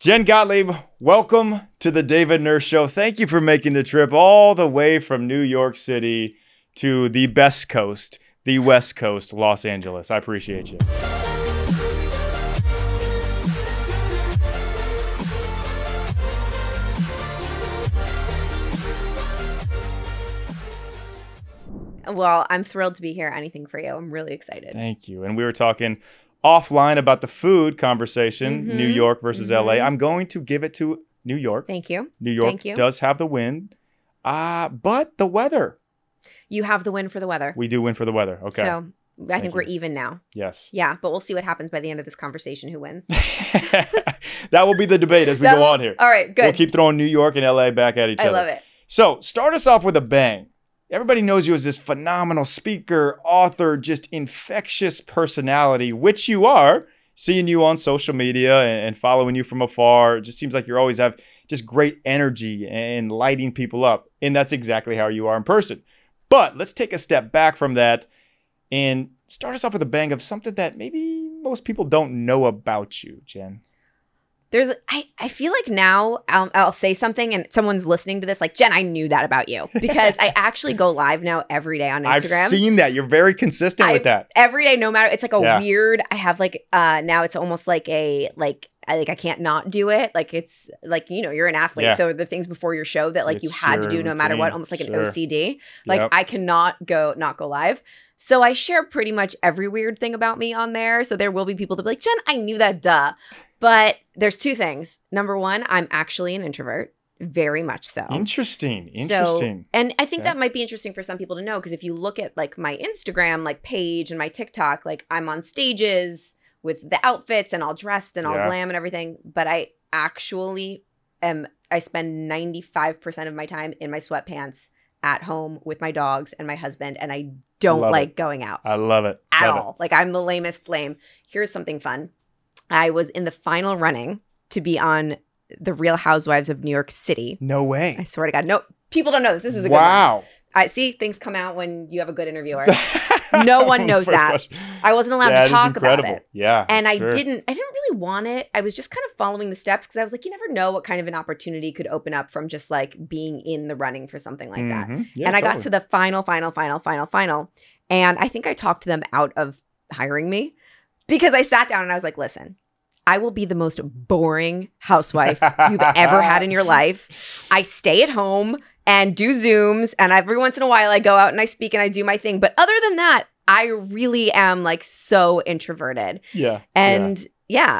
Jen Gottlieb, welcome to the David Nurse Show. Thank you for making the trip all the way from New York City to the best coast, the West Coast, Los Angeles. I appreciate you. Well, I'm thrilled to be here. Anything for you. I'm really excited. Thank you. And we were talking offline about the food conversation, Mhm. New York versus LA. Mhm. I'm going to give it to New York. Thank you. New York Thank you. does have the win, uh, but the weather. You have the win for the weather. We do win for the weather. Okay. So I Thank think we're even now. yes. Yeah, but we'll see what happens by the end of this conversation. Who wins? that will be the debate as we That go will- on here. All right, good. We'll keep throwing New York and LA back at each I other. I love it. So, start us off with a bang. Everybody knows you as this phenomenal speaker, author, just infectious personality, which you are. Seeing you on social media and, following you from afar, it just seems like you always have just great energy and lighting people up. And that's exactly how you are in person. But let's take a step back from that and start us off with a bang of something that maybe most people don't know about you, Jen. There's, I, I feel like now I'll, I'll say something and someone's listening to this, like, Jen, I knew that about you because I actually go live now every day on Instagram. I've seen that. You're very consistent I- with that. every day, no matter, it's like a Yeah. weird, I have like, uh, now it's almost like a, like, I like I can't not do it. Like it's like you know you're an athlete, Yeah. so the things before your show that like you It's had to do no matter what, almost like Sure. an OCD. Like Yep. I cannot go not go live. So I share pretty much every weird thing about me on there. So there will be people that be like, Jen, I knew that, duh. But there's two things. Number one, I'm actually an introvert, very much so. Interesting. So- Interesting. And I think Okay. that might be interesting for some people to know because if you look at like my Instagram like page and my TikTok, like I'm on stages with the outfits and all dressed and all Yeah. glam and everything, but I actually am I spend 95% of my time in my sweatpants at home with my dogs and my husband and I don't Love it. like going out I love it. at Love it. all. Like I'm the lamest lame. Here's something fun. I was in the final running to be on the Real Housewives of New York City. No way. I swear to God, no people don't know this. This is a good one. wow. I see things come out when you have a good interviewer. No one knows that. question. I wasn't allowed That to talk about it. Yeah. And I sure. didn't I didn't really want it. I was just kind of following the steps because I was like, you never know what kind of an opportunity could open up from just like being in the running for something like that. Mhm. Yeah, and I got to the final, final, final, final, final. And I think I talked to them out of hiring me because I sat down and I was like, listen, I will be the most boring housewife you've ever had in your life. I stay at home and do Zooms, and every once in a while I go out and I speak and I do my thing. But other than that, I really am like so introverted. Yeah. And yeah,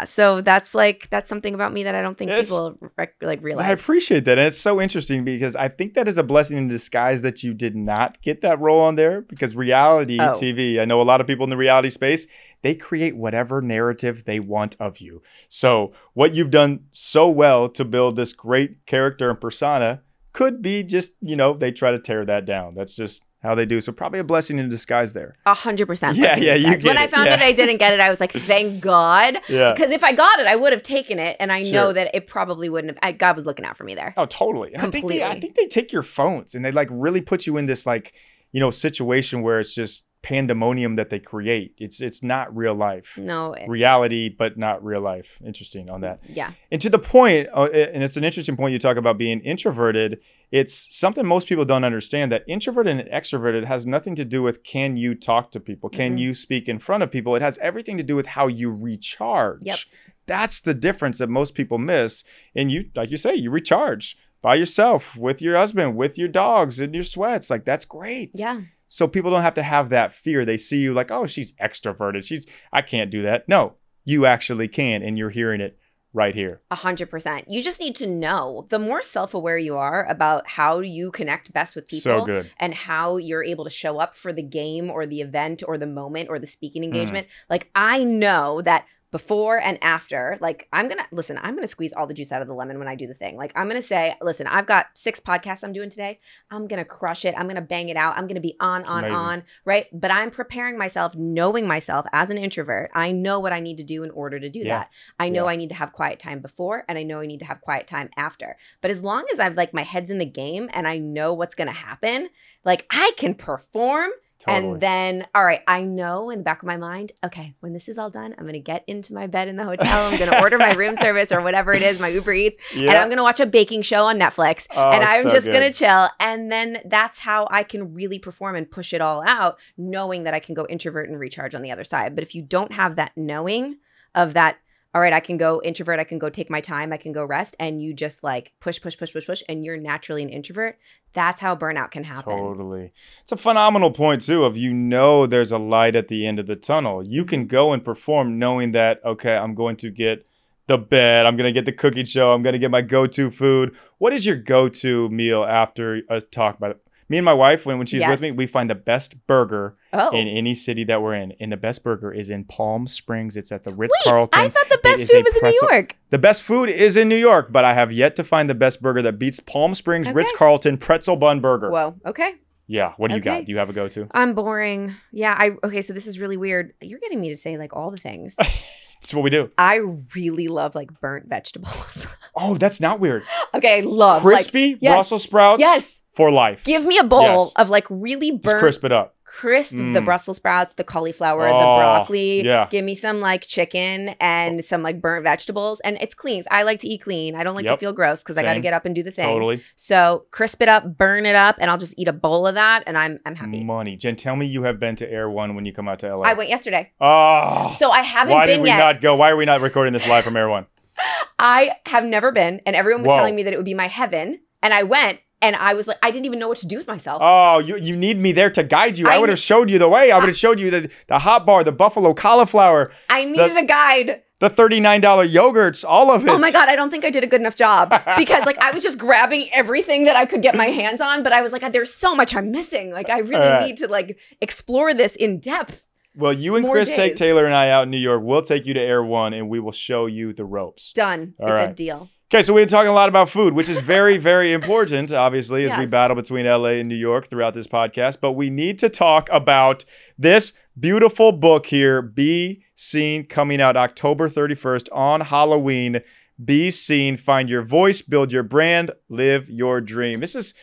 so that's like that's something about me that I don't think It's- people rec- like realize. I appreciate that. And it's so interesting because I think that is a blessing in disguise that you did not get that role on there because reality Oh. TV, I know a lot of people in the reality space, they create whatever narrative they want of you. So, what you've done so well to build this great character and persona could be just, you know, they try to tear that down. That's just how they do. So, probably a blessing in disguise there. A hundred percent. Yeah, yeah, you. When I found Yeah. that I didn't get it, I was like, thank God. Yeah. Because if I got it, I would have taken it, and I know that it probably wouldn't have. I, God was looking out for me there. Oh, totally. And I think they, I think they take your phones and they like really put you in this like, you know, situation where it's just pandemonium that they create. It's it's not real life. No, it- Reality, but not real life. Interesting on that. yeah, And to the point, uh, and it's an interesting point you talk about being introverted. It's something most people don't understand that introverted and extroverted has nothing to do with can you talk to people, can Mhm. you speak in front of people. It has everything to do with how you recharge. Yep. That's the difference that most people miss. And you, like you say, you recharge by yourself with your husband, with your dogs, in your sweats. Like that's great. yeah. So people don't have to have that fear. They see you like, oh, she's extroverted. She's I can't do that. No, you actually can, and you're hearing it right here. A hundred percent. You just need to know. The more self-aware you are about how you connect best with people, So good. and how you're able to show up for the game or the event or the moment or the speaking Mm-hmm. engagement. Like I know that before and after, like I'm gonna listen, I'm gonna squeeze all the juice out of the lemon when I do the thing. Like I'm gonna say, listen, I've got six podcasts I'm doing today. I'm gonna crush it. I'm gonna bang it out. I'm gonna be on, on, on, right? But I'm preparing myself, knowing myself as an introvert. I know what I need to do in order to do Yeah. that. I know Yeah. I need to have quiet time before and I know I need to have quiet time after. But as long as I've like my head's in the game and I know what's gonna happen, like I can perform Totally. And then, all right, I know in the back of my mind, okay, when this is all done, I'm going to get into my bed in the hotel. I'm going to order my room service or whatever it is, my Uber Eats, and I'm going to watch a baking show on Netflix. Oh, and I'm so just going to chill. And then that's how I can really perform and push it all out, knowing that I can go introvert and recharge on the other side. But if you don't have that knowing of that, all right, I can go introvert, I can go take my time, I can go rest, and you just like push, push, push, push, push, and you're naturally an introvert, that's how burnout can happen. Totally. It's a phenomenal point too of you know there's a light at the end of the tunnel. You can go and perform knowing that okay, I'm going to get the bed, I'm going to get the cooking show, I'm going to get my go-to food. What is your go-to meal after a talk by me and my wife when when she's Yes. with me, we find the best burger Oh. in any city that we're in. And the best burger is in Palm Springs. It's at the Ritz Wait, Carlton. I thought the best food was in New York. The best food is in New York, but I have yet to find the best burger that beats Palm Springs Okay. Ritz Carlton pretzel bun burger. Whoa. Okay. Yeah, what do you Okay. got? Do you have a go-to? I'm boring. Yeah. I okay. So this is really weird. You're getting me to say like all the things. That's what we do. I really love like burnt vegetables. Oh, that's not weird. okay, I love like Crispy yes. Brussels sprouts yes. for life. Give me a bowl Yes. of like really Just burnt crisp it up. Crisp the Mm. Brussels sprouts, the cauliflower, the Oh, broccoli. yeah. Give me some like chicken and some like burnt vegetables. And it's clean. I like to eat clean. I don't like Yep. to feel gross because I got to get up and do the thing. Totally. So crisp it up, burn it up, and I'll just eat a bowl of that, and I'm I'm happy. Money. Jen, tell me you have been to Erewhon when you come out to LA. I went yesterday, Oh. so I haven't why did we yet. not go? Why are we not recording this live from Erewhon? I have never been, and everyone was Whoa. telling me that it would be my heaven, and I went, and I was like, I didn't even know what to do with myself. Oh, you, you need me there to guide you. I, I would have showed you the way. I would have showed you the, the hot bar, the buffalo cauliflower, I needed a guide. the $39 yogurts, all of it. Oh my god, I don't think I did a good enough job because like I was just grabbing everything that I could get my hands on, but I was like, there's so much I'm missing. Like I really All right. need to like explore this in depth. Well, you and More Chris take. Taylor and I out in New York. We'll take you to Erewhon and we will show you the ropes. Done. All it's a deal. Okay, so we've been talking a lot about food, which is very, very important, obviously, as we battle between LA and New York throughout this podcast. But we need to talk about this beautiful book here, Be Seen, coming out October 31st on Halloween. Be Seen, find your voice, build your brand, live your dream. This is,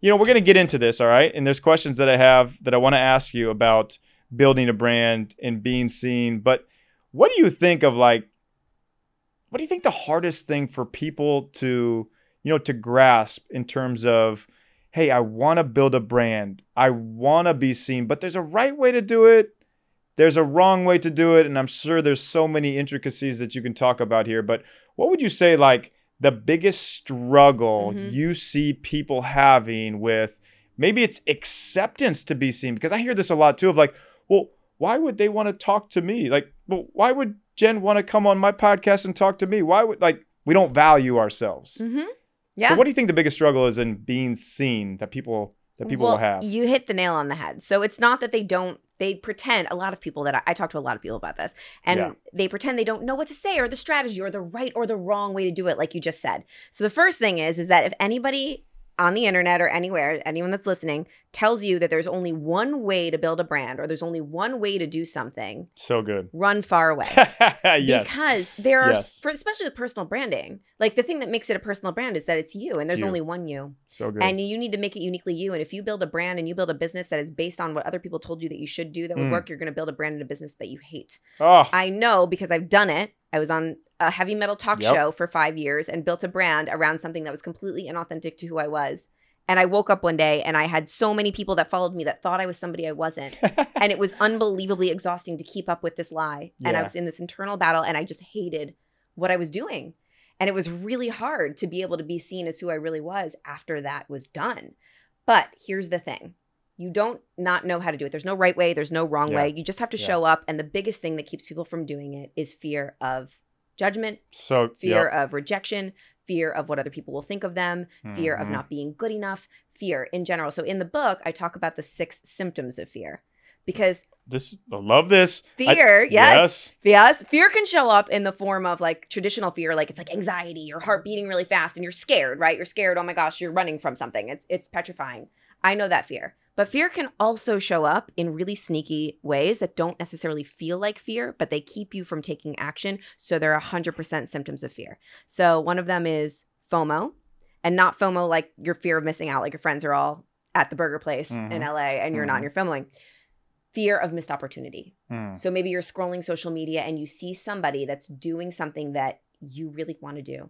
you know, we're going to get into this, all right? And there's questions that I have that I want to ask you about building a brand and being seen. But what do you think of like, what do you think the hardest thing for people to you know to grasp in terms of hey i want to build a brand. I want to be seen but there's a right way to do it there's a wrong way to do it and i'm sure there's so many intricacies that you can talk about here but what would you say like the biggest struggle Mhm. you see people having with maybe it's acceptance to be seen? Because i hear this a lot too of like well why would they want to talk to me? Like well why would jen want to come on my podcast and talk to me why would like we don't value ourselves Mm-hmm. Yeah. so what do you think the biggest struggle is in being seen that people that people well, will have You hit the nail on the head. So it's not that they don't, they pretend, a lot of people that I, I talk to a lot of people about this, and Yeah. they pretend they don't know what to say or the strategy or the right or the wrong way to do it, like you just said. So the first thing is, is that if anybody on the internet or anywhere, anyone that's listening, tells you that there's only one way to build a brand or there's only one way to do something, so good run far away. yes Because there are, Yes. for, especially with personal branding, like the thing that makes it a personal brand is that it's you and there's you. only one you. so good And you need to make it uniquely you. And if you build a brand and you build a business that is based on what other people told you that you should do that would Mm. work, you're going to build a brand and a business that you hate. oh I know because I've done it. I was on a heavy metal talk Yep. show for five years and built a brand around something that was completely inauthentic to who I was. And I woke up one day and I had so many people that followed me that thought I was somebody I wasn't. and it was unbelievably exhausting to keep up with this lie. And I was in this internal battle and I just hated what I was doing. And it was really hard to be able to be seen as who I really was after that was done. But here's the thing. You don't not know how to do it. There's no right way, there's no wrong Yeah. way. You just have to Yeah. show up and the biggest thing that keeps people from doing it is fear of judgment, so fear yep. of rejection, fear of what other people will think of them, fear of Mhm. not being good enough, fear in general. So in the book, I talk about the six symptoms of fear. Because this i love this I- fear, yes, yes yes, fear can show up in the form of like traditional fear, like it's like anxiety, your heart beating really fast, and you're scared, right? You're scared. Oh my gosh, you're running from something. It's it's petrifying. I know that fear, but fear can also show up in really sneaky ways that don't necessarily feel like fear, but they keep you from taking action. So they're hundred percent symptoms of fear. So one of them is FOMO, and not FOMO like your fear of missing out, like your friends are all at the burger place in Mhm. LA and you're not, Mhm. and you're FOMOing. fear of missed opportunity. Mm. So maybe you're scrolling social media and you see somebody that's doing something that you really want to do.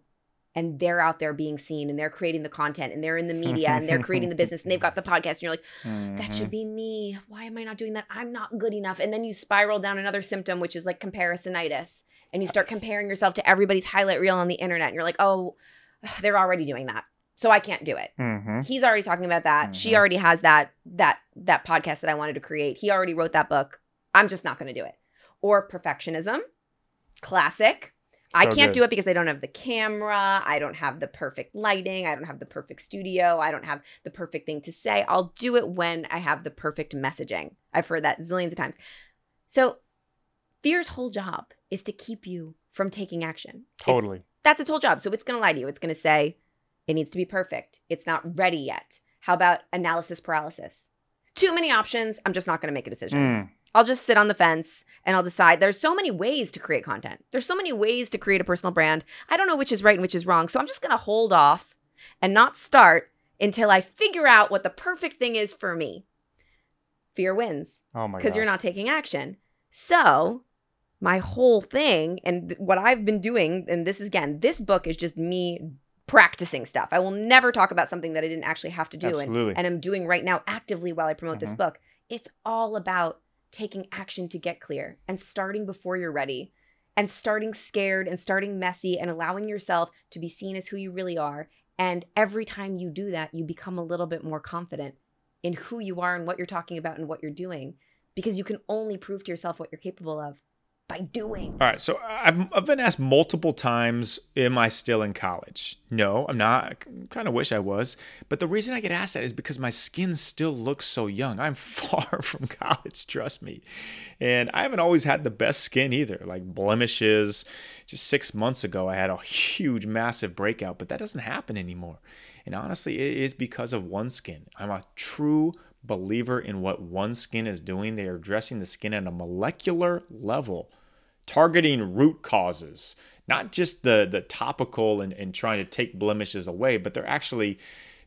And they're out there being seen and they're creating the content and they're in the media and they're creating the business and they've got the podcast. And you're like, that Mhm. should be me. Why am I not doing that? I'm not good enough. And then you spiral down another symptom, which is like comparisonitis. And you start comparing yourself to everybody's highlight reel on the internet. And you're like, oh, they're already doing that. So I can't do it. Mhm. He's already talking about that. She Mhm. already has that that that podcast that I wanted to create. He already wrote that book. I'm just not going to do it. Or perfectionism. Classic. I can't good. do it because I don't have the camera. I don't have the perfect lighting. I don't have the perfect studio. I don't have the perfect thing to say. I'll do it when I have the perfect messaging. I've heard that zillions of times. So, fear's whole job is to keep you from taking action. It's- Totally. that's its whole job. So it's going to lie to you. It's going to say it needs to be perfect. It's not ready yet. How about analysis paralysis? Too many options. I'm just not going to make a decision. Mm. I'll just sit on the fence and I'll decide. There's so many ways to create content. There's so many ways to create a personal brand. I don't know which is right and which is wrong. So I'm just going to hold off and not start until I figure out what the perfect thing is for me. Fear wins Oh my god. because you're not taking action. So, my whole thing and th- what I've been doing, and this is again, this book is just me practicing stuff. I will never talk about something that I didn't actually have to do and, and I'm doing right now actively while I promote this Mhm. book. It's all about taking action to get clear and starting before you're ready and starting scared and starting messy and allowing yourself to be seen as who you really are. And every time you do that, you become a little bit more confident in who you are and what you're talking about and what you're doing because you can only prove to yourself what you're capable of by doing. All right, so I've, I've been asked multiple times, am I still in college? No, I'm not. I kind of wish I was. But the reason I get asked that is because my skin still looks so young. I'm far from college, trust me. And I haven't always had the best skin either, like blemishes. Just six months ago, I had a huge, massive breakout, but that doesn't happen anymore. And honestly, it is because of OneSkin. I'm a true believer in what OneSkin is doing. They are addressing the skin at a molecular level targeting root causes, not just the the topical and, and trying to take blemishes away, but they're actually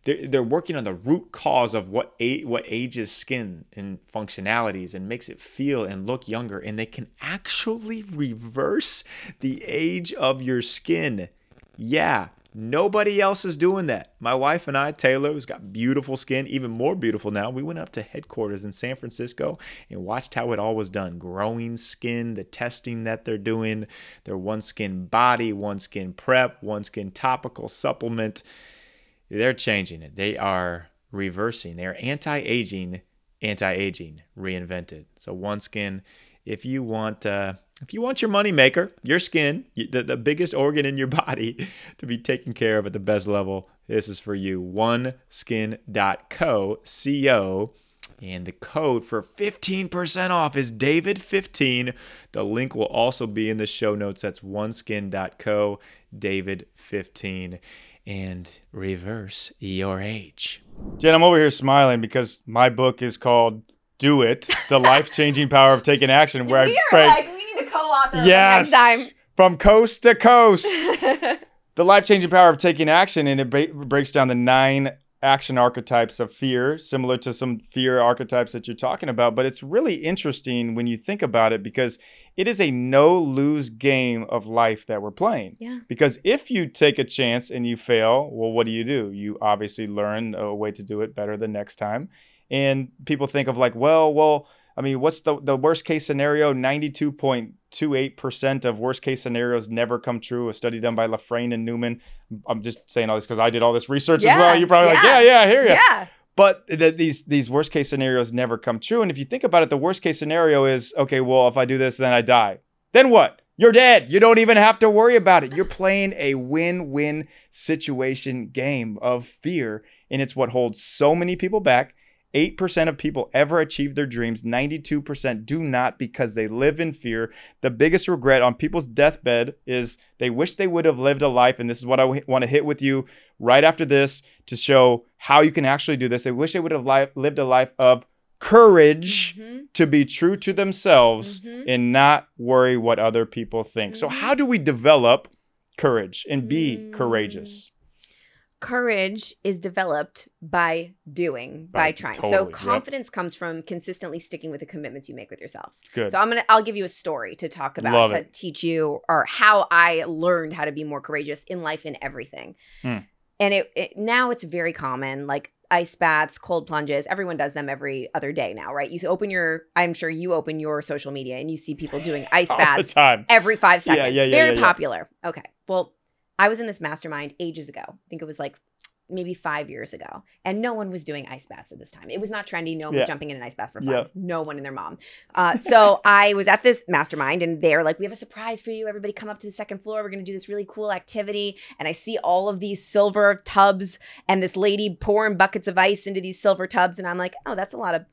they're, they're working on the root cause of what a, what ages skin and functionalities and makes it feel and look younger and they can actually reverse the age of your skin. Yeah, nobody else is doing that. My wife and I, Taylor, who's got beautiful skin, even more beautiful now, we went up to headquarters in San Francisco and watched how it all was done. Growing skin, the testing that they're doing, their OneSkin body, OneSkin prep, OneSkin topical supplement. They're changing it. They are reversing. They are anti-aging, anti-aging, reinvented. So OneSkin, if you want uh, if you want your money maker, your skin, the, the biggest organ in your body to be taken care of at the best level, this is for you. OneSkin.co, C-O, and the code for 15% off is David15. The link will also be in the show notes. That's OneSkin.co, David15, and reverse your age. Jen, I'm over here smiling because my book is called Do It, The Life Changing Power of Taking Action, where I break. we co-author yes, from coast to coast. the life changing power of taking action, and it ba- breaks down the nine action archetypes of fear, similar to some fear archetypes that you're talking about. But it's really interesting when you think about it because it is a no lose game of life that we're playing. yeah. Because if you take a chance and you fail, well, what do you do? You obviously learn a way to do it better the next time. And people think of like, well, well, I mean, what's the, the worst case scenario? 92.28% of worst case scenarios never come true. A study done by Lafrane and Newman. I'm just saying all this because I did all this research as well. You're probably like, yeah. yeah, yeah, I hear you. Yeah. But th- these these worst case scenarios never come true. And if you think about it, the worst case scenario is okay. Well, if I do this, then I die. Then what? You're dead. You don't even have to worry about it. You're playing a win-win situation game of fear, and it's what holds so many people back. 8% of people ever achieve their dreams. 92% do not because they live in fear. The biggest regret on people's deathbed is they wish they would have lived a life. And this is what I want to hit with you right after this to show how you can actually do this. They wish they would have li- lived a life of courage Mhm. to be true to themselves Mhm. and not worry what other people think. So, Mhm. how do we develop courage and be Mm. courageous? Courage is developed by doing, by, By- trying. totally, so yep. confidence comes from consistently sticking with the commitments you make with yourself. Good. So I'm gonna I'll give you a story to talk about Love to it. teach you or how I learned how to be more courageous in life in everything. Hmm. And it, it now it's very common, like ice baths, cold plunges. Everyone does them every other day now, right? You open your I'm sure you open your social media and you see people doing ice baths every five seconds. yeah, yeah, Very yeah, yeah. popular. Okay. Well, I was in this mastermind ages ago. I think it was like maybe five years ago. And no one was doing ice baths at this time. It was not trendy. No one Yeah. was jumping in an ice bath for fun. Yeah. No one and their mom. Uh, so I was at this mastermind and they're like, we have a surprise for you. Everybody come up to the second floor. We're going to do this really cool activity. And I see all of these silver tubs and this lady pouring buckets of ice into these silver tubs. And I'm like, oh, that's a lot of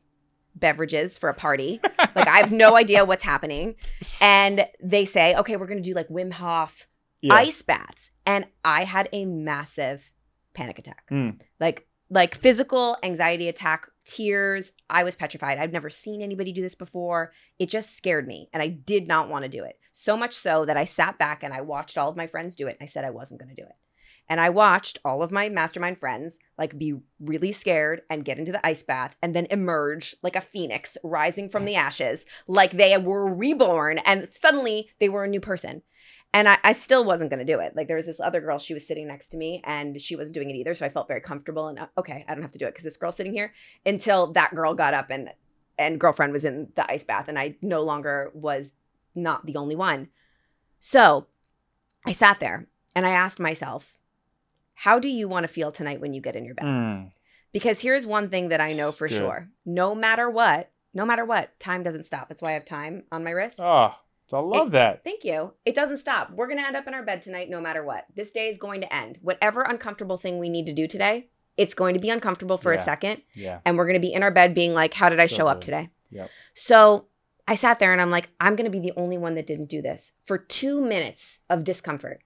beverages for a party. like I have no idea what's happening. And they say, okay, we're going to do like Wim Hof Yeah. ice baths. And I had a massive panic attack. Mm. Like like physical anxiety attack, tears. I was petrified. I've never seen anybody do this before. It just scared me and I did not want to do it. So much so that I sat back and I watched all of my friends do it. I said I wasn't going to do it. And I watched all of my mastermind friends like be really scared and get into the ice bath and then emerge like a phoenix rising from the ashes, like they were reborn and suddenly they were a new person. And I, I still wasn't going to do it. Like there was this other girl, she was sitting next to me and she wasn't doing it either. So I felt very comfortable and uh, okay, I don't have to do it because this girl's sitting here until that girl got up and and girlfriend was in the ice bath and I no longer was not the only one. So I sat there and I asked myself, how do you want to feel tonight when you get in your bed? Mm. Because here's one thing that I know for Good. sure. No matter what, no matter what, time doesn't stop. That's why I have time on my wrist. Oh, I love that. Thank you. It doesn't stop. We're going to end up in our bed tonight no matter what. This day is going to end. Whatever uncomfortable thing we need to do today, it's going to be uncomfortable for a second. Yeah. And we're going to be in our bed being like, how did I So show up today? Yep. So I sat there and I'm like, I'm going to be the only one that didn't do this for two minutes of discomfort.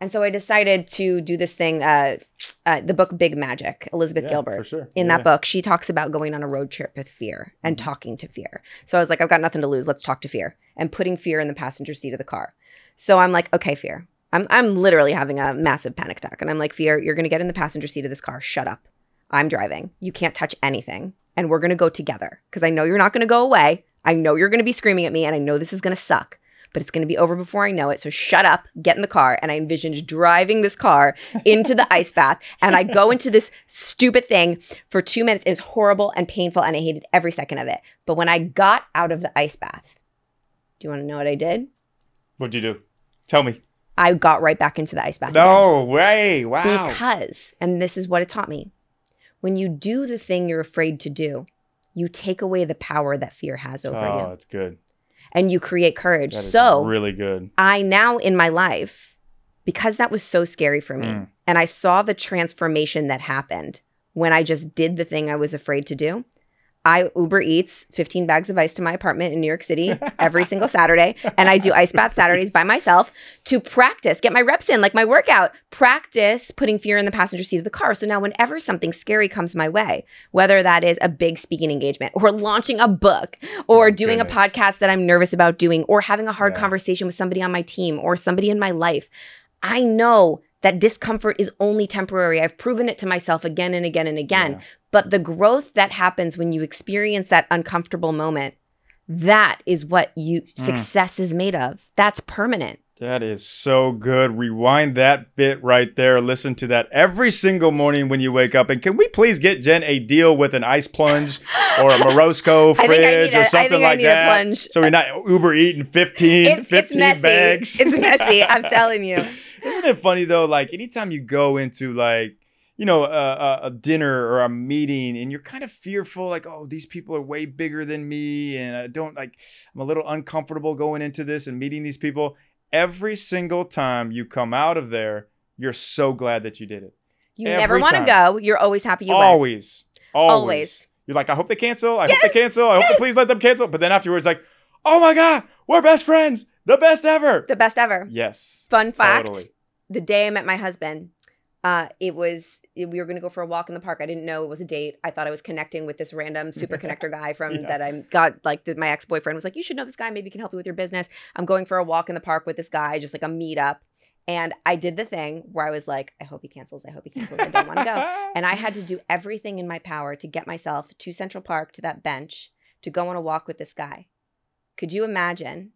And so I decided to do this thing, uh, uh, the book Big Magic, Elizabeth Yeah, Gilbert For sure. in Yeah. that book, she talks about going on a road trip with fear and Mhm. talking to fear. So I was like, I've got nothing to lose. Let's talk to fear and putting fear in the passenger seat of the car. So I'm like, okay, fear. I'm, I'm literally having a massive panic attack. And I'm like, fear, you're going to get in the passenger seat of this car. Shut up. I'm driving. You can't touch anything. And we're going to go together because I know you're not going to go away. I know you're going to be screaming at me and I know this is going to suck. But it's going to be over before I know it. So shut up, get in the car. And I envisioned driving this car into the ice bath. And I go into this stupid thing for two minutes. It was horrible and painful, and I hated every second of it. But when I got out of the ice bath, do you want to know what I did? What'd you do? Tell me. I got right back into the ice bath. again. No way. Wow. Because, and this is what it taught me when you do the thing you're afraid to do, you take away the power that fear has over oh, you Oh, that's good. And you create courage. That is So, really good. I now in my life, because that was so scary for me, Mm. and I saw the transformation that happened when I just did the thing I was afraid to do. I Uber Eats 15 bags of ice to my apartment in New York City every single Saturday. And I do ice bath Saturdays by myself to practice, get my reps in, like my workout, practice putting fear in the passenger seat of the car. So now, whenever something scary comes my way, whether that is a big speaking engagement or launching a book or Oh, doing goodness. a podcast that I'm nervous about doing or having a hard Yeah. conversation with somebody on my team or somebody in my life, I know that discomfort is only temporary. I've proven it to myself again and again and again. Yeah. But the growth that happens when you experience that uncomfortable moment, that is what you Mm. success is made of. That's permanent. That is so good. Rewind that bit right there. Listen to that every single morning when you wake up. And can we please get Jen a deal with an ice plunge or a Morozko I think I fridge a- or something like that? So we're not Uber eating 15, It's, 15 it's messy. bags. It's messy. I'm telling you. Isn't it funny though? Like anytime you go into like you know a, a dinner or a meeting and you're kind of fearful, like oh these people are way bigger than me, and I don't like I'm a little uncomfortable going into this and meeting these people. Every single time you come out of there, you're so glad that you did it. You Every never want to go. You're always happy you went. always, always, Always. You're like I hope they cancel. I hope they cancel. I hope yes. they please let them cancel. But then afterwards, like oh my god, we're best friends, the best ever. The best ever. yes, Fun fact totally. the day I met my husband, uh, it was we were going to go for a walk in the park. I didn't know it was a date. I thought I was connecting with this random super connector guy from Yeah. that I got like the, my ex boyfriend was like, you should know this guy. Maybe he can help you with your business. I'm going for a walk in the park with this guy, just like a meetup. And I did the thing where I was like, I hope he cancels. I hope he cancels. I don't want to go. And I had to do everything in my power to get myself to Central Park to that bench to go on a walk with this guy. Could you imagine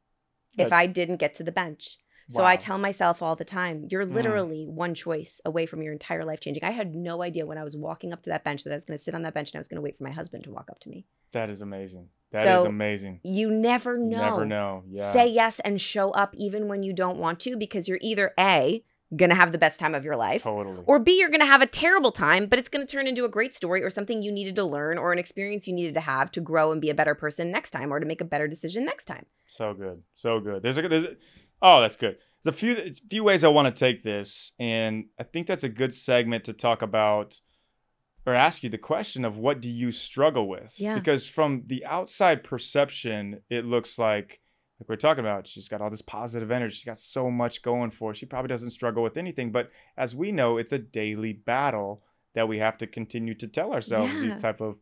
if I didn't get to the bench? So I tell myself all the time, you're Mm. literally one choice away from your entire life changing. I had no idea when I was walking up to that bench that I was going to sit on that bench and I was going to wait for my husband to walk up to me. That is amazing. That is So, amazing. You never know. never know. Yeah. Say yes and show up even when you don't want to because you're either A, going to have the best time of your life, totally. or B, you're going to have a terrible time, but it's going to turn into a great story or something you needed to learn or an experience you needed to have to grow and be a better person next time or to make a better decision next time. So good, so good. There's a there's a, oh that's good. There's a few few ways I want to take this, and I think that's a good segment to talk about or ask you the question of what do you struggle with? Yeah. Because from the outside perception, it looks like like we're talking about, she's got all this positive energy. She's got so much going for her. She probably doesn't struggle with anything, but as we know, it's a daily battle that we have to continue to tell ourselves Yeah. these type of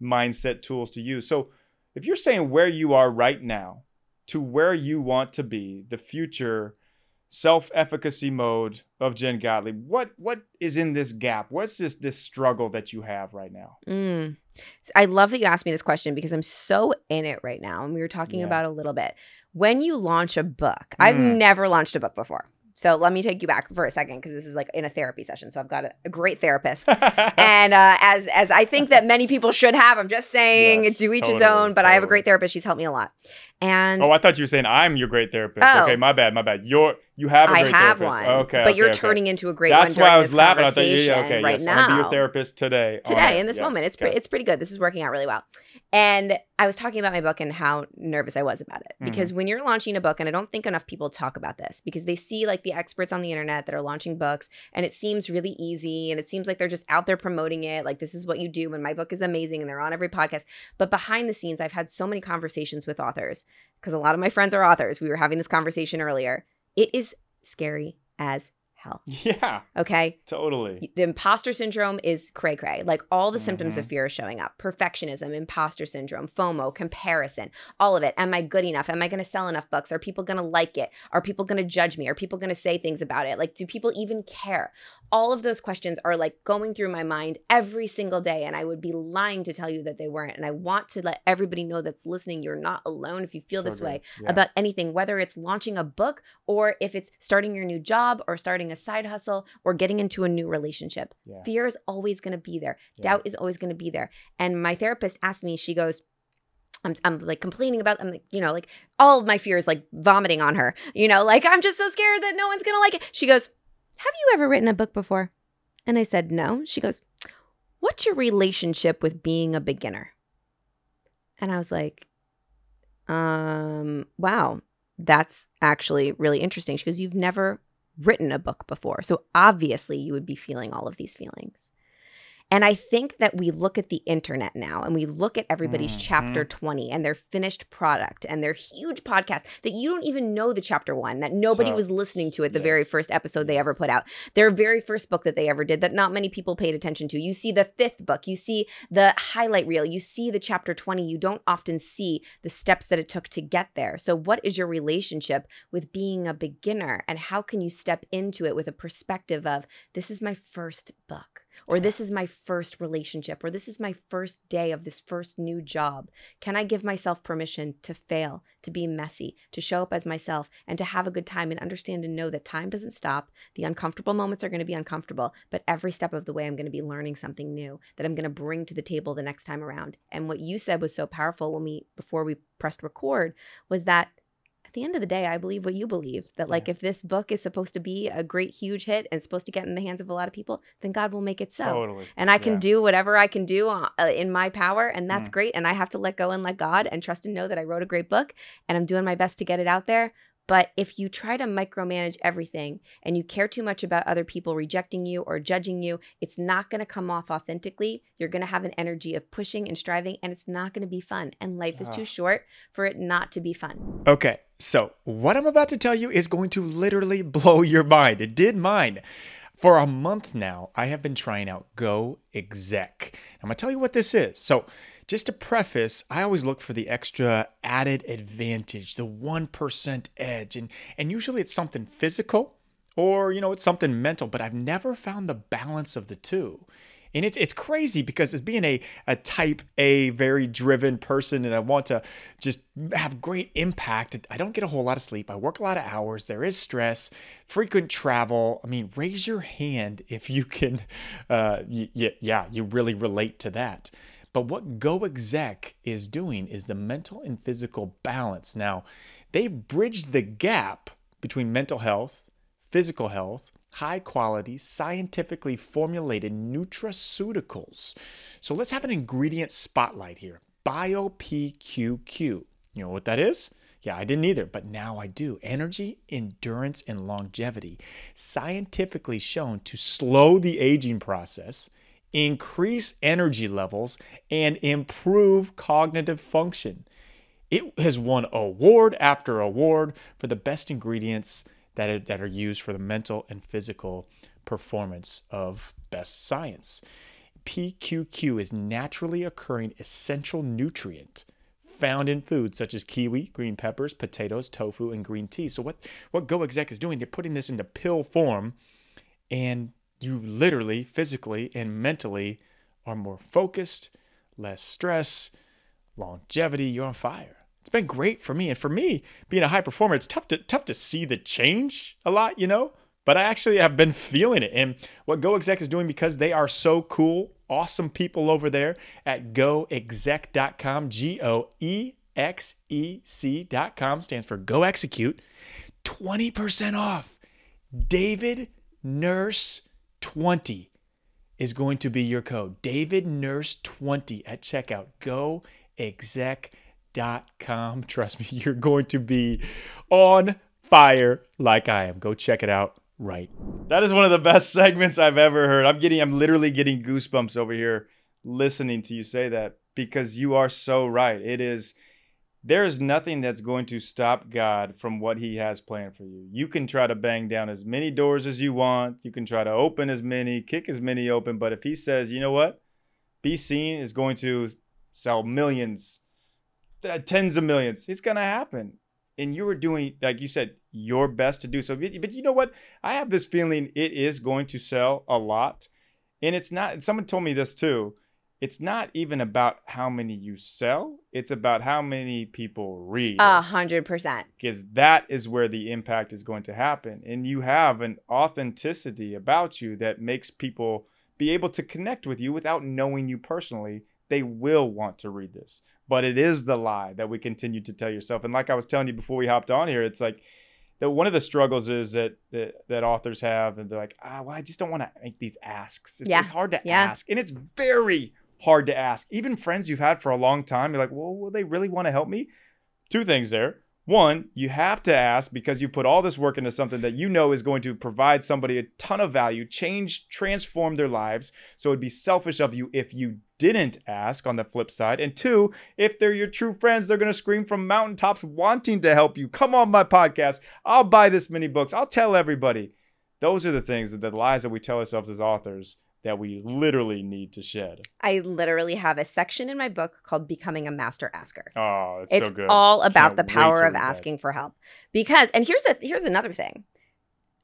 mindset tools to use. So if you're saying where you are right now to where you want to be, the future self-efficacy mode of Jen Gottlieb, what what is in this gap? What's this this struggle that you have right now? Mm. I love that you asked me this question because I'm so in it right now. And we were talking Yeah. about a little bit. When you launch a book, I've Mm. never launched a book before. So let me take you back for a second because this is like in a therapy session. So I've got a, a great therapist. and uh, as as I think that many people should have, I'm just saying, Yes, to each his own. But I have a great therapist; she's helped me a lot. And oh, I thought you were saying I'm your great therapist. Oh. Okay, my bad, my bad. You're you have a I great have therapist. one. Okay, but okay, you're okay. turning into a great therapist. That's why I was laughing. I thought, yeah, yeah, okay, right yes, now I'm gonna be your therapist today. Today right, in this yes, moment. It's okay. pretty, it's pretty good. This is working out really well. And I was talking about my book and how nervous I was about it Mm-hmm. because when you're launching a book, and I don't think enough people talk about this because they see like the experts on the internet that are launching books, and it seems really easy, and it seems like they're just out there promoting it, like this is what you do, and my book is amazing, and they're on every podcast. But behind the scenes, I've had so many conversations with authors because a lot of my friends are authors. We were having this conversation earlier. It is scary as hell. Yeah, Okay totally. the imposter syndrome is cray cray. Like all the symptoms Mm-hmm. of fear are showing up perfectionism, imposter syndrome, FOMO, comparison, all of it. Am I good enough? Am I going to sell enough books? Are people going to like it? Are people going to judge me? Are people going to say things about it? Like, do people even care? All of those questions are like going through my mind every single day. And I would be lying to tell you that they weren't. And I want to let everybody know that's listening, you're not alone if you feel So this good. way Yeah. about anything, whether it's launching a book or if it's starting your new job or starting a side hustle or getting into a new relationship. Yeah. Fear is always going to be there. Yeah. Doubt is always going to be there. And my therapist asked me, she goes, I'm, I'm like complaining about, I'm like, you know, like all of my fears, like vomiting on her, you know, like I'm just so scared that no one's going to like it. She goes, Have you ever written a book before? And I said, No. She goes, What's your relationship with being a beginner? And I was like, um, wow, that's actually really interesting. She goes, You've never written a book before. So obviously you would be feeling all of these feelings. And I think that we look at the internet now and we look at everybody's Mhm. chapter 20 and their finished product and their huge podcast that you don't even know the chapter one, that nobody So- was listening to at the very first episode they ever put out. Their very first book that they ever did that not many people paid attention to. You see the fifth book, you see the highlight reel, you see the chapter 20. You don't often see the steps that it took to get there. So, what is your relationship with being a beginner? And how can you step into it with a perspective of this is my first book? Or this is my first relationship, or this is my first day of this first new job. Can I give myself permission to fail, to be messy, to show up as myself, and to have a good time and understand and know that time doesn't stop? The uncomfortable moments are going to be uncomfortable, but every step of the way, I'm going to be learning something new that I'm going to bring to the table the next time around. And what you said was so powerful when we, before we pressed record, was that at the end of the day, I believe what you believe that, like, Yeah. if this book is supposed to be a great, huge hit and supposed to get in the hands of a lot of people, then God will make it so. Totally. And I can Yeah. do whatever I can do uh, in my power, and that's Mm. great. And I have to let go and let God and trust and know that I wrote a great book and I'm doing my best to get it out there. But if you try to micromanage everything and you care too much about other people rejecting you or judging you, it's not going to come off authentically. You're going to have an energy of pushing and striving, and it's not going to be fun. And life is Ah. too short for it not to be fun. Okay, so what I'm about to tell you is going to literally blow your mind. It did mine. For a month now, I have been trying out Go Exec. I'm gonna tell you what this is. So, just to preface, I always look for the extra added advantage, the 1% edge. And, and usually it's something physical or you know it's something mental but i've never found the balance of the two and it's it's crazy because as being a, a type A, very driven person, and I want to just have great impact. I don't get a whole lot of sleep. I work a lot of hours. There is stress, frequent travel. I mean, raise your hand if you can, uh, y- y- yeah, you really relate to that. But what GoExec is doing is the mental and physical balance. Now, they've bridged the gap between mental health, physical health, high quality, scientifically formulated nutraceuticals. So let's have an ingredient spotlight here BioPQQ. You know what that is? Yeah, I didn't either, but now I do. Energy, endurance, and longevity. Scientifically shown to slow the aging process, increase energy levels, and improve cognitive function. It has won award after award for the best ingredients that are, that are used for the mental and physical performance of best science. PQQ is naturally occurring essential nutrient found in foods such as kiwi, green peppers, potatoes, tofu, and green tea. So what what GoExec is doing, they're putting this into pill form, and you literally, physically, and mentally are more focused, less stress, longevity. You're on fire it's been great for me. And for me, being a high performer, it's tough to tough to see the change a lot, you know. But I actually have been feeling it. And what GoExec is doing because they are so cool, awesome people over there at goexec.com, G O E X E C.com stands for Go Execute. 20% off. David Nurse 20 is going to be your code. David Nurse 20 at checkout. Go Exec com. Trust me, you're going to be on fire like I am. Go check it out right. That is one of the best segments I've ever heard. I'm getting, I'm literally getting goosebumps over here listening to you say that because you are so right. It is, there is nothing that's going to stop God from what he has planned for you. You can try to bang down as many doors as you want. You can try to open as many, kick as many open. But if he says, you know what? Be seen is going to sell millions uh, Uh, tens of millions. It's gonna happen, and you were doing like you said your best to do so. But you know what? I have this feeling it is going to sell a lot, and it's not. Someone told me this too. It's not even about how many you sell. It's about how many people read. A hundred percent. Because that is where the impact is going to happen, and you have an authenticity about you that makes people be able to connect with you without knowing you personally they will want to read this. But it is the lie that we continue to tell yourself. And like I was telling you before we hopped on here, it's like that one of the struggles is that that, that authors have, and they're like, ah, well, I just don't want to make these asks. It's, yeah. it's hard to yeah. ask, and it's very hard to ask. Even friends you've had for a long time, you're like, well, will they really want to help me? Two things there. One, you have to ask because you put all this work into something that you know is going to provide somebody a ton of value, change, transform their lives. So it'd be selfish of you if you didn't ask on the flip side. And two, if they're your true friends, they're going to scream from mountaintops wanting to help you. Come on my podcast. I'll buy this many books. I'll tell everybody. Those are the things that the lies that we tell ourselves as authors that we literally need to shed. I literally have a section in my book called Becoming a Master Asker. Oh, it's, it's so good. It's all about Can't the power of read that. asking for help. Because and here's a here's another thing.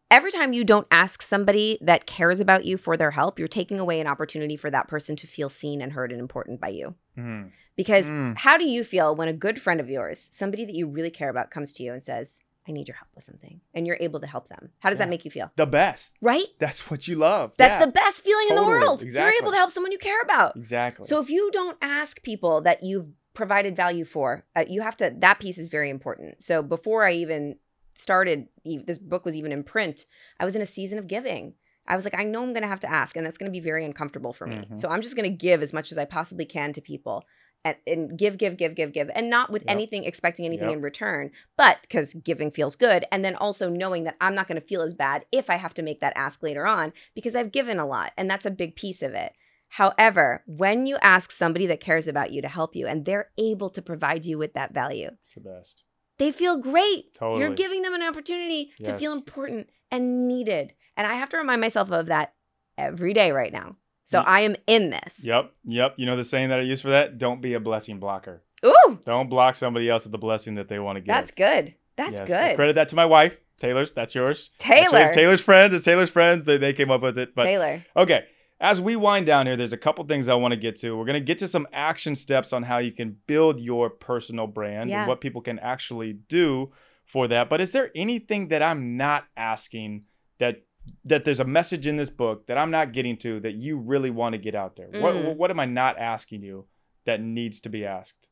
Every time you don't ask somebody that cares about you for their help, you're taking away an opportunity for that person to feel seen and heard and important by you. Mhm. Because Mm. how do you feel when a good friend of yours, somebody that you really care about, comes to you and says, I need your help with something, and you're able to help them? How does Yeah. that make you feel? The best. Right? That's what you love. That's Yeah, the best feeling in the totally, world. You're able to help someone you care about. Exactly. So if you don't ask people that you've provided value for, uh, you have to. That piece is very important. So before I even started, this book was even in print. I was in a season of giving. I was like, I know I'm going to have to ask, and that's going to be very uncomfortable for me. Mhm. So I'm just going to give as much as I possibly can to people. And, and give, give, give, give, give, and not with Yep. anything expecting anything Yep. in return, but because giving feels good. And then also knowing that I'm not going to feel as bad if I have to make that ask later on because I've given a lot. And that's a big piece of it. However, when you ask somebody that cares about you to help you and they're able to provide you with that value, it's the best. they feel great. Totally. You're giving them an opportunity to feel important and needed. And I have to remind myself of that every day right now. So I am in this. Yep. Yep. You know the saying that I use for that? Don't be a blessing blocker. Ooh, Don't block somebody else with the blessing that they want to give. that's good. That's Yes, I good. credit that to my wife. Taylor's. That's yours. Taylor. It's Taylor's friends. It's Taylor's friends. They, they came up with it. But Taylor. okay, as we wind down here, there's a couple things I want to get to. We're gonna get to some action steps on how you can build your personal brand Yeah. and what people can actually do for that. But is there anything that I'm not asking that that there's a message in this book that I'm not getting to that you really want to get out there? What Mm. what am I not asking you that needs to be asked?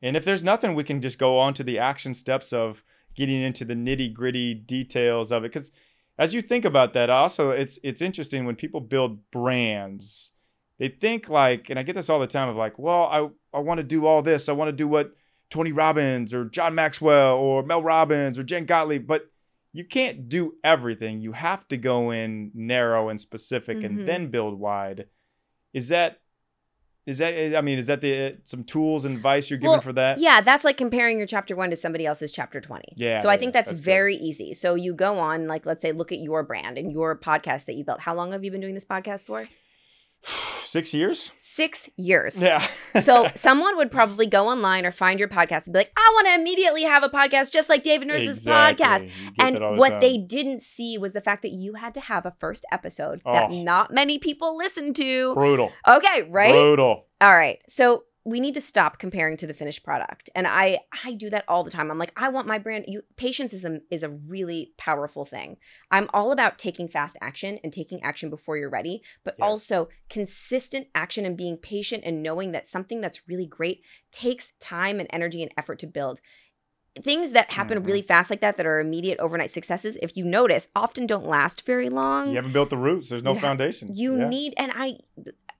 And if there's nothing, we can just go on to the action steps of getting into the nitty gritty details of it. Because as you think about that, also it's it's interesting when people build brands, they think like, and I get this all the time of like, well, I I want to do all this. I want to do what Tony Robbins or John Maxwell or Mel Robbins or Jen Gottlieb, but you can't do everything. You have to go in narrow and specific Mhm. and then build wide. Is that is that I mean, is that the some tools and advice you're giving Well, for that? Yeah, that's like comparing your chapter one to somebody else's chapter 20. Yeah, So I think that's, that's good. very easy. So you go on, like, let's say, look at your brand and your podcast that you built. How long have you been doing this podcast for? Six years? Six years. Yeah. so someone would probably go online or find your podcast and be like, I want to immediately have a podcast just like David Nurse's Exactly. podcast. You get that all And what they didn't see was the fact that you had to have a first episode that Oh. not many people listen to. brutal. Okay, right? Brutal. All right. So we need to stop comparing to the finished product. And I I do that all the time. I'm like, I want my brand you patience is a is a really powerful thing. I'm all about taking fast action and taking action before you're ready, but Yes. also consistent action and being patient and knowing that something that's really great takes time and energy and effort to build. Things that happen Mhm. really fast like that that are immediate overnight successes, if you notice, often don't last very long You haven't built the roots. There's no foundation. you Yeah. need and i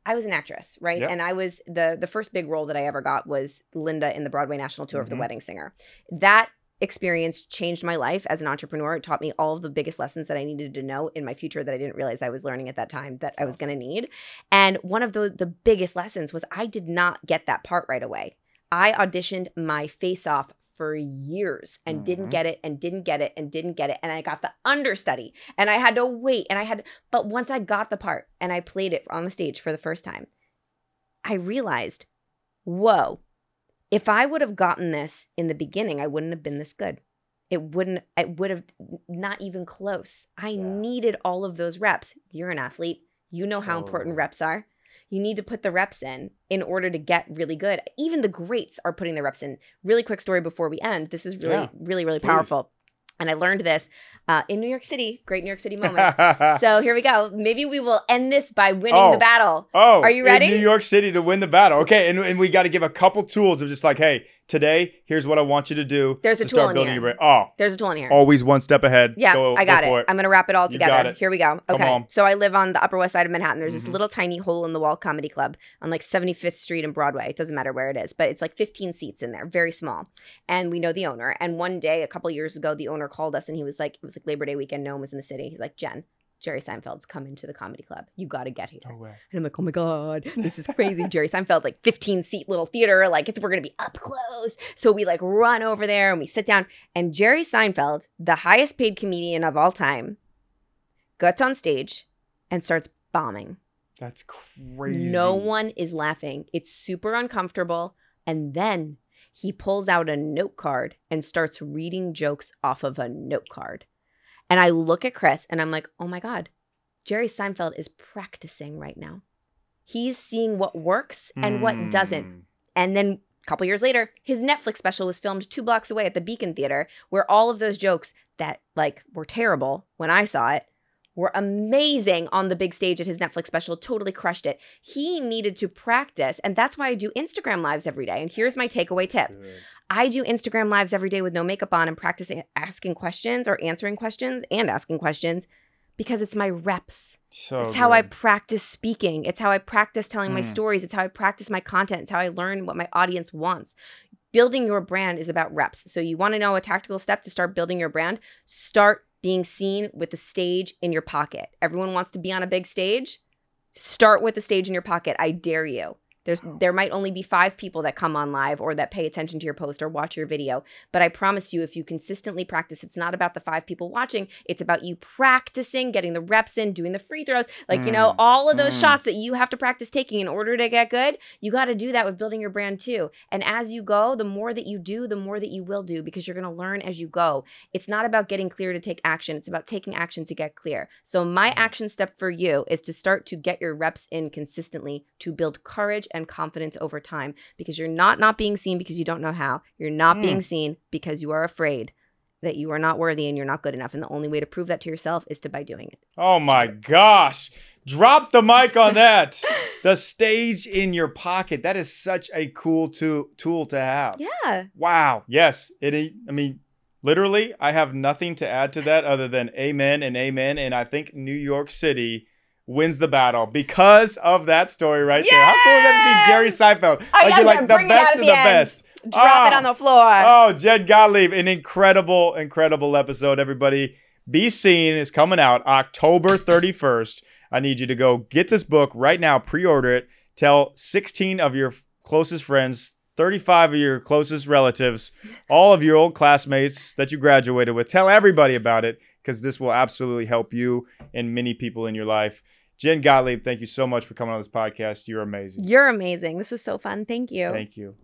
i was an actress right Yep. and i was the the first big role that i ever got was linda in the broadway national tour of the Mhm. wedding singer that experience changed my life as an entrepreneur it taught me all of the biggest lessons that i needed to know in my future that i didn't realize i was learning at that time that i was going to need and one of the the biggest lessons was i did not get that part right away i auditioned my face off for years and didn't Mhm. get it and didn't get it and didn't get it and i got the understudy and i had to wait and i had but once I got the part and I played it on the stage for the first time, I realized, whoa, if I would have gotten this in the beginning, I wouldn't have been this good. It wouldn't, it would have not even close. I Yeah. needed all of those reps. You're an athlete. You know how important reps are. You need to put the reps in in order to get really good. Even the greats are putting the reps in. Really quick story before we end. This is really, Yeah. really, really Please. powerful. And I learned this uh, in New York City. Great New York City moment. so here we go. Maybe we will end this by winning Oh. the battle. oh, Are you ready? In New York City to win the battle. Okay, and, and we got to give a couple tools of just like, hey, today, here's what I want you to do. There's a to tool start in building here. your brand. Oh, There's a tool in here. always one step ahead. yeah, Go- I got go it. it. I'm gonna wrap it all You got together. it. Here we go. Okay. So I live on the Upper West Side of Manhattan. There's this Mhm. little tiny hole in the wall comedy club on like 75th Street and Broadway. It doesn't matter where it is, but it's like 15 seats in there, very small. And we know the owner. And one day, a couple years ago, the owner called us and he was like, it was like Labor Day weekend. No one was in the city. He's like, Jen, Jerry Seinfeld's come into the comedy club. You got to get here. No. And I'm like, oh my God, this is crazy. Jerry Seinfeld, like 15 seat little theater. Like it's we're gonna be up close. So we like run over there and we sit down. And Jerry Seinfeld, the highest paid comedian of all time, gets on stage and starts bombing. That's crazy. No one is laughing. It's super uncomfortable. And then he pulls out a note card and starts reading jokes off of a note card. And I look at Chris and I'm like, oh my God, Jerry Seinfeld is practicing right now. He's seeing what works and what doesn't. Mm. And then a couple years later, his Netflix special was filmed two blocks away at the Beacon Theater, where all of those jokes that like were terrible when I saw it were amazing on the big stage at his Netflix special. Totally crushed it. He needed to practice, and that's why I do Instagram lives every day. And here's my takeaway tip: Good. I do Instagram lives every day with no makeup on and practice a- asking questions or answering questions and asking questions because it's my reps. So It's how I practice speaking. It's how I practice telling my Mm. stories. It's how I practice my content. It's how I learn what my audience wants. Building your brand is about reps. So you want to know a tactical step to start building your brand? Start being seen with the stage in your pocket. Everyone wants to be on a big stage. Start with the stage in your pocket. I dare you. There's there might only be 5 people that come on live or that pay attention to your post or watch your video, but I promise you if you consistently practice, it's not about the 5 people watching, it's about you practicing, getting the reps in, doing the free throws, like you know, Mm. all of those Mm. shots that you have to practice taking in order to get good. You got to do that with building your brand too. And as you go, the more that you do, the more that you will do because you're going to learn as you go. It's not about getting clear to take action, it's about taking action to get clear. So, my action step for you is to start to get your reps in consistently to build courage and confidence over time because you're not not being seen because you don't know how. You're not Mm. being seen because you are afraid that you are not worthy and you're not good enough. And the only way to prove that to yourself is to by doing it. Oh my gosh. Drop the mic on that. the stage in your pocket. That is such a cool to- tool to have. Yeah. Wow. Yes. It. I mean, literally, I have nothing to add to that other than amen and amen. And I think New York City wins the battle because of that story right there. How cool is that to see Jerry Seinfeld? I like you're like the it best of the the best. Drop it Oh. on the floor. Oh, Jen Gottlieb, an incredible, incredible episode, everybody. Be Seen is coming out October 31st. I need you to go get this book right now, pre order it. Tell 16 of your closest friends, 35 of your closest relatives, all of your old classmates that you graduated with. Tell everybody about it because this will absolutely help you and many people in your life. Jen Gottlieb, thank you so much for coming on this podcast. You're amazing. You're amazing. This was so fun. Thank you. Thank you.